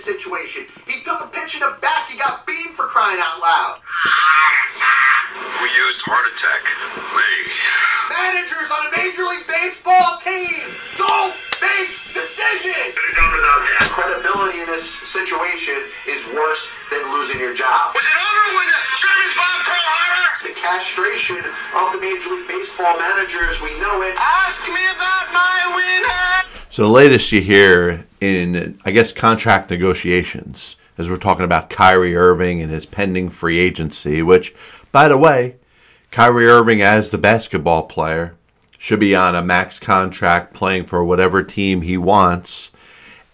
this situation. He took a pitch in the back. He got beamed for crying out loud. We used heart attack. Me. Managers on a Major League Baseball team don't make decisions. Could have done without that. Credibility in this situation is worse than losing your job. Was it over when the Germans bombed Pearl Harbor? The castration of the Major League Baseball managers, we know it. Ask me about my winner. So the latest you hear in, I guess, contract negotiations, as we're talking about Kyrie Irving and his pending free agency, which, by the way, Kyrie Irving as the basketball player should be on a max contract playing for whatever team he wants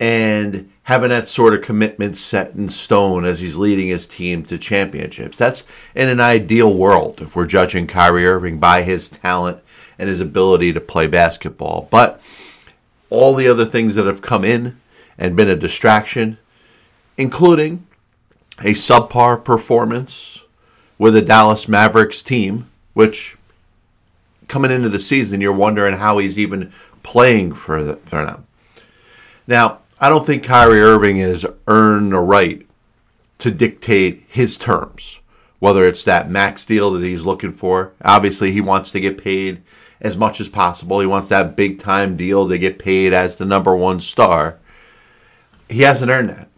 and having that sort of commitment set in stone as he's leading his team to championships. That's in an ideal world if we're judging Kyrie Irving by his talent and his ability to play basketball. But all the other things that have come in and been a distraction, including a subpar performance with the Dallas Mavericks team, which coming into the season, you're wondering how he's even playing for, the, for them. Now, I don't think Kyrie Irving has earned the right to dictate his terms, whether it's that max deal that he's looking for. Obviously, he wants to get paid as much as possible. He wants that big time deal to get paid as the number one star. He hasn't earned that.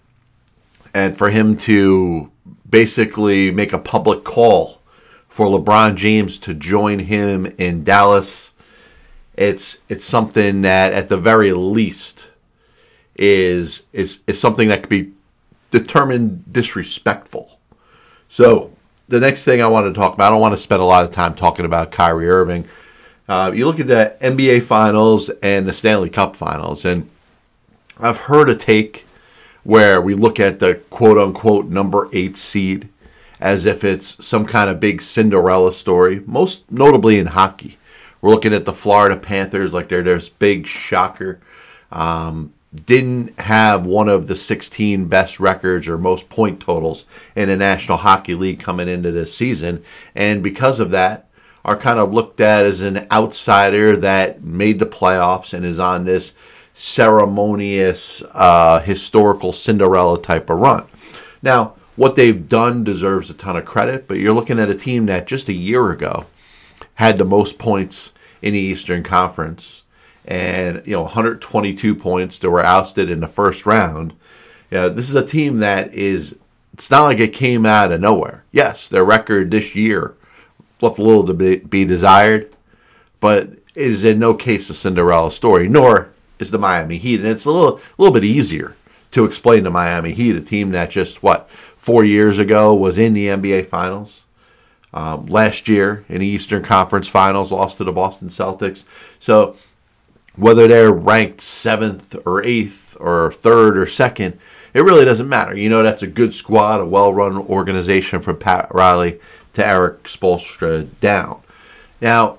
And for him to basically make a public call for LeBron James to join him in Dallas, it's it's something that at the very least is is is something that could be determined disrespectful. So the next thing I want to talk about, I don't want to spend a lot of time talking about Kyrie Irving. Uh, you look at the NBA Finals and the Stanley Cup Finals, and I've heard a take where we look at the quote unquote number eight seed as if it's some kind of big Cinderella story, most notably in hockey. We're looking at the Florida Panthers like they're this big shocker. Um, didn't have one of the 16 best records or most point totals in the National Hockey League coming into this season. And because of that, are kind of looked at as an outsider that made the playoffs and is on this ceremonious, uh, historical Cinderella type of run. Now, what they've done deserves a ton of credit, but you're looking at a team that just a year ago had the most points in the Eastern Conference and you know 122 points that were ousted in the first round. Yeah, this is a team that is it's not like it came out of nowhere. Yes, their record this year left a little to be, be desired, but is in no case a Cinderella story, nor is the Miami Heat. And it's a little, a little bit easier to explain to Miami Heat, a team that just, what, four years ago was in the NBA Finals. Um, last year in the Eastern Conference Finals, lost to the Boston Celtics. So whether they're ranked seventh or eighth or third or second, it really doesn't matter. You know, that's a good squad, a well run organization from Pat Riley to Erik Spoelstra down. Now,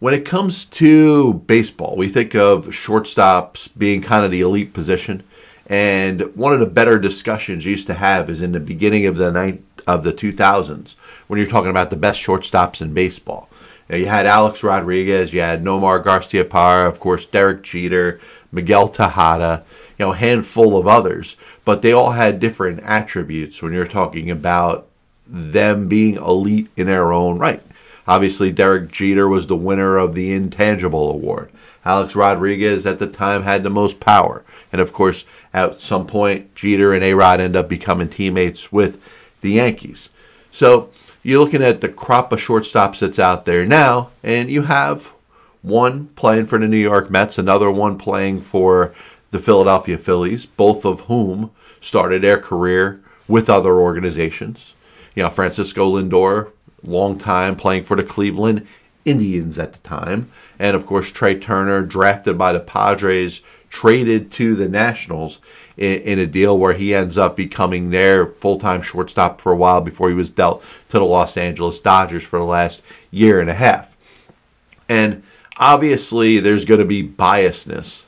when it comes to baseball, we think of shortstops being kind of the elite position. And one of the better discussions you used to have is in the beginning of the night of the 2000s when you're talking about the best shortstops in baseball. You, you had Alex Rodriguez, you had Nomar Garciaparra, of course, Derek Jeter, Miguel Tejada, you know, a handful of others, but they all had different attributes when you're talking about them being elite in their own right. Obviously, Derek Jeter was the winner of the Intangible Award. Alex Rodriguez at the time had the most power. And of course, at some point, Jeter and A Rod end up becoming teammates with the Yankees. So you're looking at the crop of shortstops that's out there now, and you have one playing for the New York Mets, another one playing for the Philadelphia Phillies, both of whom started their career with other organizations. You know, Francisco Lindor, long time playing for the Cleveland Indians at the time. And of course, Trea Turner, drafted by the Padres, traded to the Nationals in, in, a deal where he ends up becoming their full time shortstop for a while before he was dealt to the Los Angeles Dodgers for the last year and a half. And obviously, there's going to be biasness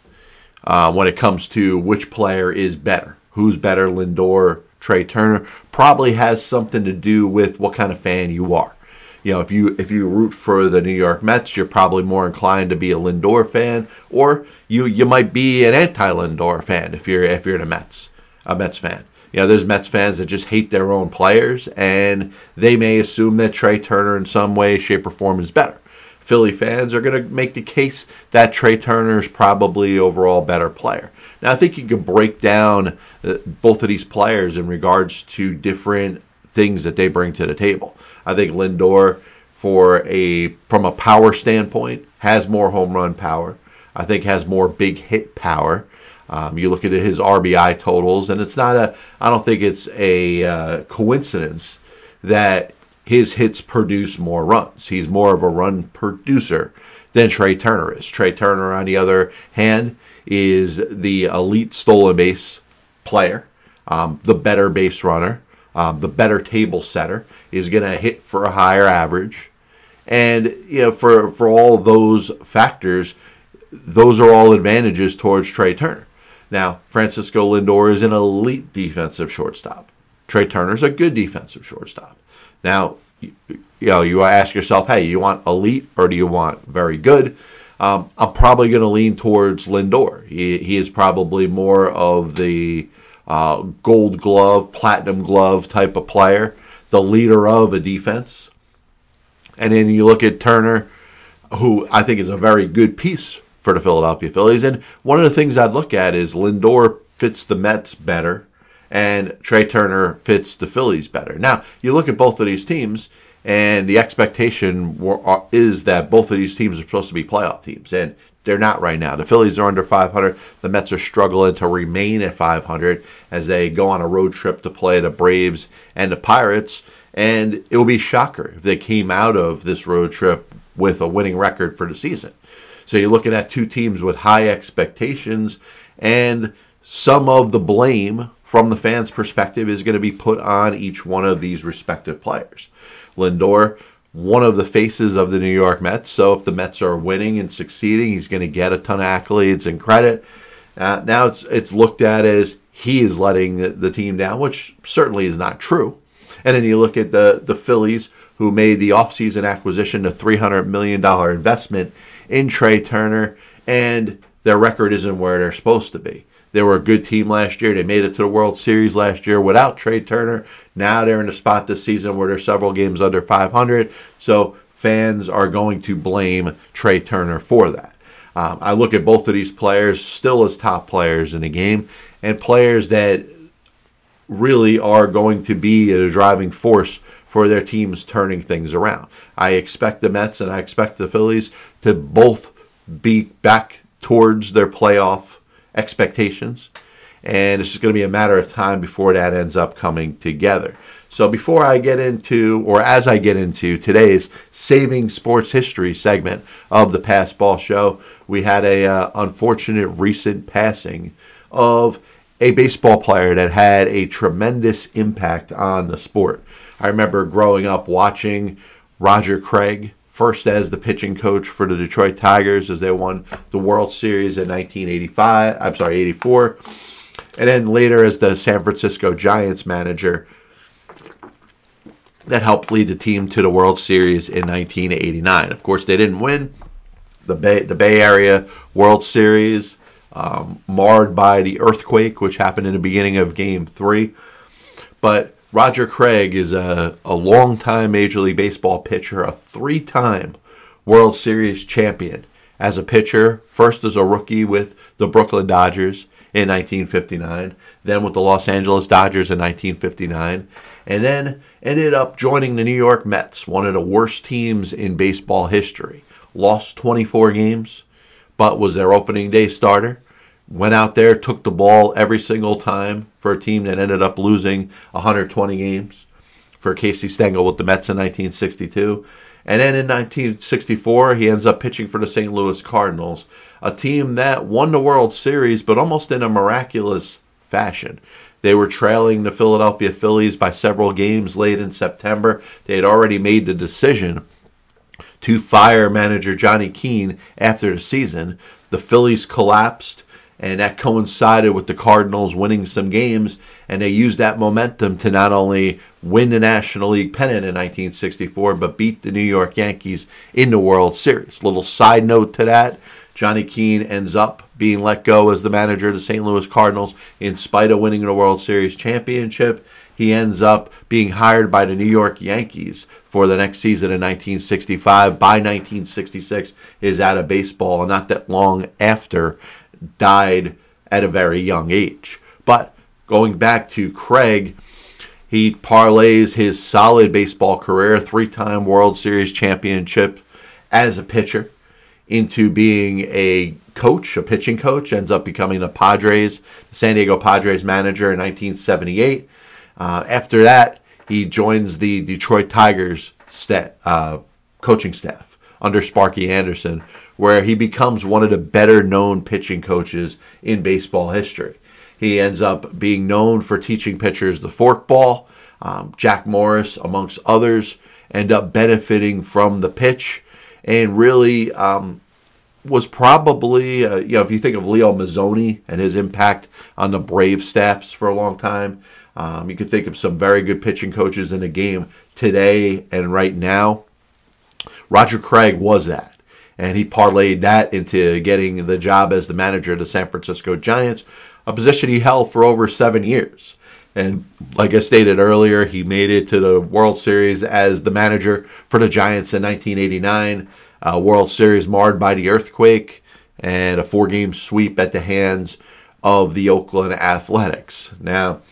uh, when it comes to which player is better. Who's better, Lindor Trea Turner probably has something to do with what kind of fan you are. You know, if you if you root for the New York Mets, you're probably more inclined to be a Lindor fan, or you you might be an anti-Lindor fan if you're if you're the Mets. a Mets fan. You know, there's Mets fans that just hate their own players, and they may assume that Trea Turner, in some way, shape, or form, is better. Philly fans are going to make the case that Trea Turner is probably overall better player. Now, I think you can break down uh, both of these players in regards to different things that they bring to the table. I think Lindor, for a from a power standpoint, has more home run power. I think has more big hit power. Um, you look at his RBI totals, and it's not a. I don't think it's a uh, coincidence that his hits produce more runs. He's more of a run producer than Trea Turner is. Trea Turner, on the other hand, is the elite stolen base player, um, the better base runner, um, the better table setter. Is going to hit for a higher average, and you know for for all those factors, those are all advantages towards Trea Turner. Now, Francisco Lindor is an elite defensive shortstop. Trea Turner's a good defensive shortstop. Now, you, you know, you ask yourself, hey, you want elite or do you want very good? Um, I'm probably going to lean towards Lindor. He, he is probably more of the uh, gold glove, platinum glove type of player, the leader of a defense. And then you look at Turner, who I think is a very good piece for the Philadelphia Phillies. And one of the things I'd look at is Lindor fits the Mets better and Trea Turner fits the Phillies better. Now, you look at both of these teams, and the expectation uh, is that both of these teams are supposed to be playoff teams, and they're not right now. The Phillies are under 500. The Mets are struggling to remain at 500 as they go on a road trip to play the Braves and the Pirates. And it will be shocker if they came out of this road trip with a winning record for the season. So you're looking at two teams with high expectations, and some of the blame from the fans' perspective is going to be put on each one of these respective players. Lindor, one of the faces of the New York Mets, so if the Mets are winning and succeeding, he's going to get a ton of accolades and credit. Uh, now it's it's looked at as he is letting the, the team down, which certainly is not true. And then you look at the the Phillies, who made the offseason acquisition, a $300 million investment in Trea Turner, and their record isn't where they're supposed to be. They were a good team last year. They made it to the World Series last year without Trea Turner. Now they're in a spot this season where they're several games under 500. So fans are going to blame Trea Turner for that. Um, I look at both of these players still as top players in the game and players that really are going to be a driving force for their teams turning things around. I expect the Mets and I expect the Phillies to both be back towards their playoff expectations. And it's just going to be a matter of time before that ends up coming together. So before I get into, or as I get into today's Saving Sports History segment of the Passed Ball Show, we had a uh, unfortunate recent passing of a baseball player that had a tremendous impact on the sport. I remember growing up watching Roger Craig first as the pitching coach for the Detroit Tigers as they won the World Series in 1985. I'm sorry, 84. And then later as the San Francisco Giants manager that helped lead the team to the World Series in 1989. Of course, they didn't win the Bay, the Bay Area World Series, um, marred by the earthquake, which happened in the beginning of Game 3. But Roger Craig is a, a long-time Major League Baseball pitcher, a three time World Series champion as a pitcher, first as a rookie with the Brooklyn Dodgers in 1959, then with the Los Angeles Dodgers in 1959, and then ended up joining the New York Mets, one of the worst teams in baseball history. Lost 24 games, but was their opening day starter went out there, took the ball every single time for a team that ended up losing 120 games for Casey Stengel with the Mets in 1962. And then in 1964, he ends up pitching for the St. Louis Cardinals, a team that won the World Series, but almost in a miraculous fashion. They were trailing the Philadelphia Phillies by several games late in September. They had already made the decision to fire manager Johnny Keane after the season. The Phillies collapsed and that coincided with the Cardinals winning some games, and they used that momentum to not only win the National League pennant in 1964, but beat the New York Yankees in the World Series. Little side note to that, Johnny Keane ends up being let go as the manager of the St. Louis Cardinals in spite of winning the World Series championship. He ends up being hired by the New York Yankees for the next season in 1965. By 1966, is out of baseball, and not that long after, died at a very young age. But going back to Craig, he parlays his solid baseball career, three time World Series championship as a pitcher, into being a coach, a pitching coach, ends up becoming a Padres, San Diego Padres manager in 1978. Uh, after that, he joins the Detroit Tigers sta- uh, coaching staff under Sparky Anderson, where he becomes one of the better known pitching coaches in baseball history. He ends up being known for teaching pitchers the forkball. Um, Jack Morris, amongst others, end up benefiting from the pitch and really um, was probably, uh, you know, if you think of Leo Mazzone and his impact on the Brave staffs for a long time, um, you could think of some very good pitching coaches in the game today and right now. Roger Craig was that. And he parlayed that into getting the job as the manager of the San Francisco Giants, a position he held for over seven years. And like I stated earlier, he made it to the World Series as the manager for the Giants in 1989. Uh, World Series marred by the earthquake and a four game sweep at the hands of the Oakland Athletics. Now,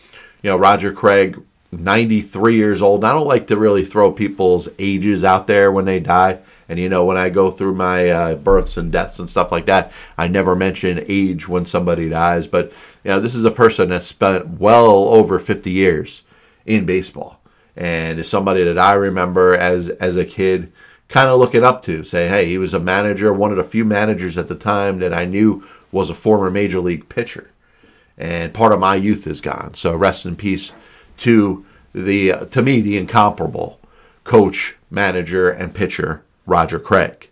you know, Roger Craig, 93 years old. I don't like to really throw people's ages out there when they die. And you know, when I go through my uh, births and deaths and stuff like that, I never mention age when somebody dies. But you know, this is a person that spent well over 50 years in baseball, and is somebody that I remember as as a kid, kind of looking up to. Say, hey, he was a manager, one of the few managers at the time that I knew was a former major league pitcher, and part of my youth is gone. So rest in peace to the uh, to me the incomparable coach, manager, and pitcher Roger Craig.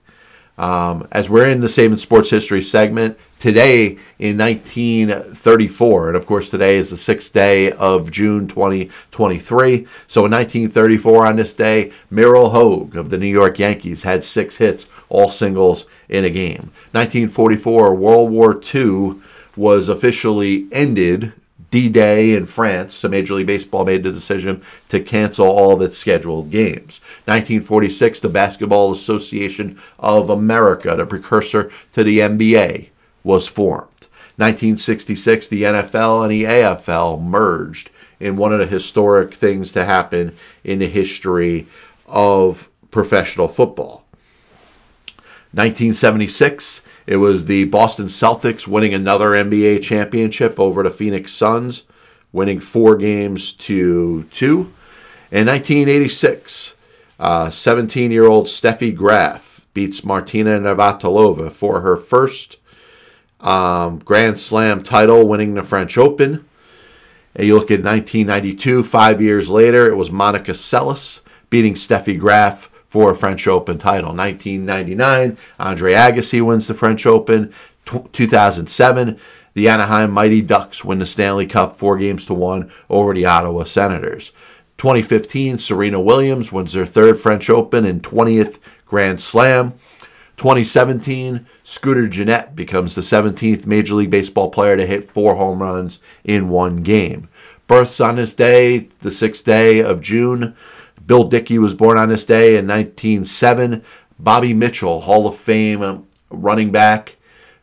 Um, as we're in the Saving Sports History segment, today in 1934, and of course today is the sixth day of June 2023. So in 1934, on this day, Myril Hoag of the New York Yankees had six hits, all singles in a game. 1944, World War II was officially ended D Day in France, so Major League Baseball made the decision to cancel all of its scheduled games. 1946, the Basketball Association of America, the precursor to the NBA, was formed. 1966, the NFL and the AFL merged in one of the historic things to happen in the history of professional football. 1976, it was the Boston Celtics winning another NBA championship over the Phoenix Suns, winning four games to two. In 1986, 17 uh, Steffi Graf beats Martina Navratilova for her first um, Grand Slam title, winning the French Open. And you look at 1992, five years later, it was Monica Seles beating Steffi Graf for a French Open title. 1999, Andre Agassi wins the French Open. T- 2007, the Anaheim Mighty Ducks win the Stanley Cup four games to one over the Ottawa Senators. 2015, Serena Williams wins their third French Open and 20th Grand Slam. 2017, Scooter Gennett becomes the 17th Major League Baseball player to hit four home runs in one game. Births on this day, the sixth day of June. Bill Dickey was born on this day in 1907. Bobby Mitchell, Hall of Fame running back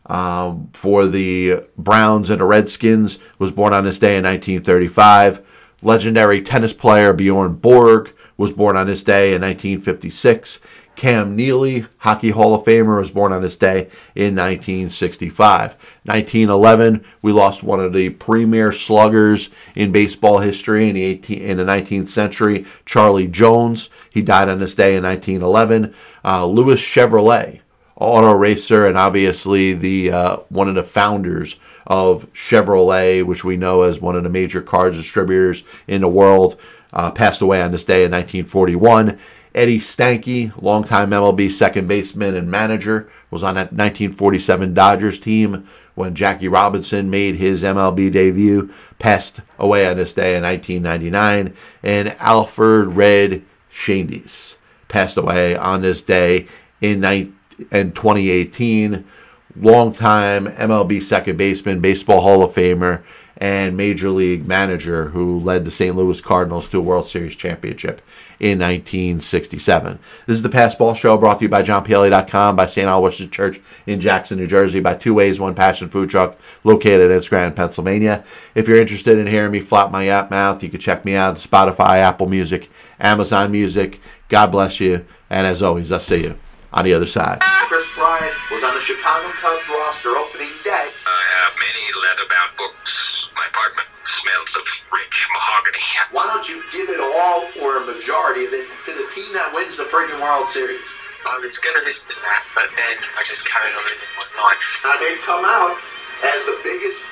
um, for the Browns and the Redskins, was born on this day in 1935. Legendary tennis player Bjorn Borg was born on this day in 1956. Cam Neely, Hockey Hall of Famer, was born on this day in 1965. 1911, we lost one of the premier sluggers in baseball history in the, 18, in the 19th century, Charley Jones. He died on this day in 1911. Uh, Louis Chevrolet, auto racer, and obviously the uh, one of the founders of Chevrolet, which we know as one of the major car distributors in the world, uh, passed away on this day in 1941. Eddie Stanky, longtime MLB second baseman and manager, was on that 1947 Dodgers team when Jackie Robinson made his MLB debut, passed away on this day in 1999. And Alfred Red Schoendienst passed away on this day in 2018. longtime MLB second baseman, baseball Hall of Famer, and major league manager who led the St. Louis Cardinals to a World Series championship in 1967. This is the Passed Ball Show brought to you by JohnPielli.com, by St. Aloysius Church in Jackson, New Jersey, by Two Ways, One Passion Food Truck located in Scranton, Pennsylvania. If you're interested in hearing me flap my yap mouth, you can check me out on Spotify, Apple Music, Amazon Music. God bless you. And as always, I'll see you on the other side. Kris Bryant was on the Chicago Cubs roster opening apartment smells of rich mahogany. Why don't you give it all or a majority of it to the team that wins the friggin' World Series? I was gonna listen to that, but then I just carried on living my life. Now they come out as the biggest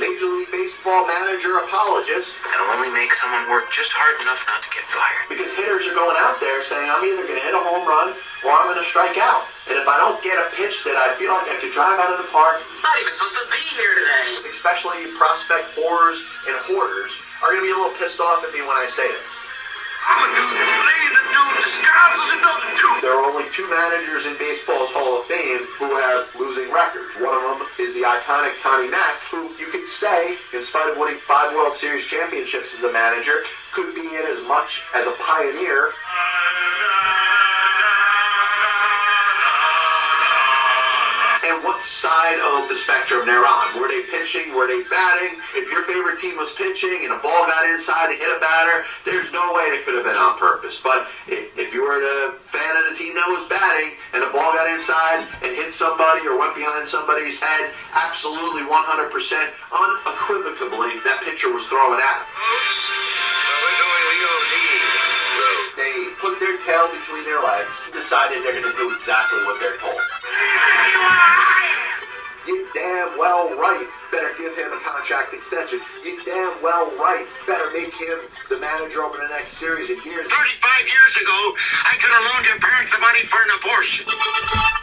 Major League Baseball manager apologist It'll only make someone work just hard enough not to get fired. because hitters are going out there saying, I'm either going to hit a home run or I'm going to strike out. And if I don't get a pitch that I feel like I could drive out of the park, Not even supposed to be here today. especially prospect whores and hoarders, are going to be a little pissed off at me when I say this. I'm a dude playing a dude disguised as another dude. There are only two managers in baseball's Hall of Fame who have losing records. One of them is the iconic Connie Mack, who you could say, in spite of winning five World Series championships as a manager, could be in as much as a pioneer. And what side of the spectrum they're on? Were they pitching? Were they batting? If your favorite team was pitching and a ball got inside to hit a batter, there's no way it could have been on purpose. But if you were a fan of the team that was batting and the ball got inside and hit somebody or went behind somebody's head, absolutely 100% unequivocally, that pitcher was throwing at him. They put their tail between their legs, decided they're going to do exactly what they're told. You damn well right better give him a contract extension. You damn well right better make him the manager over the next series of years. 35 years ago, I could have loaned your parents the money for an abortion.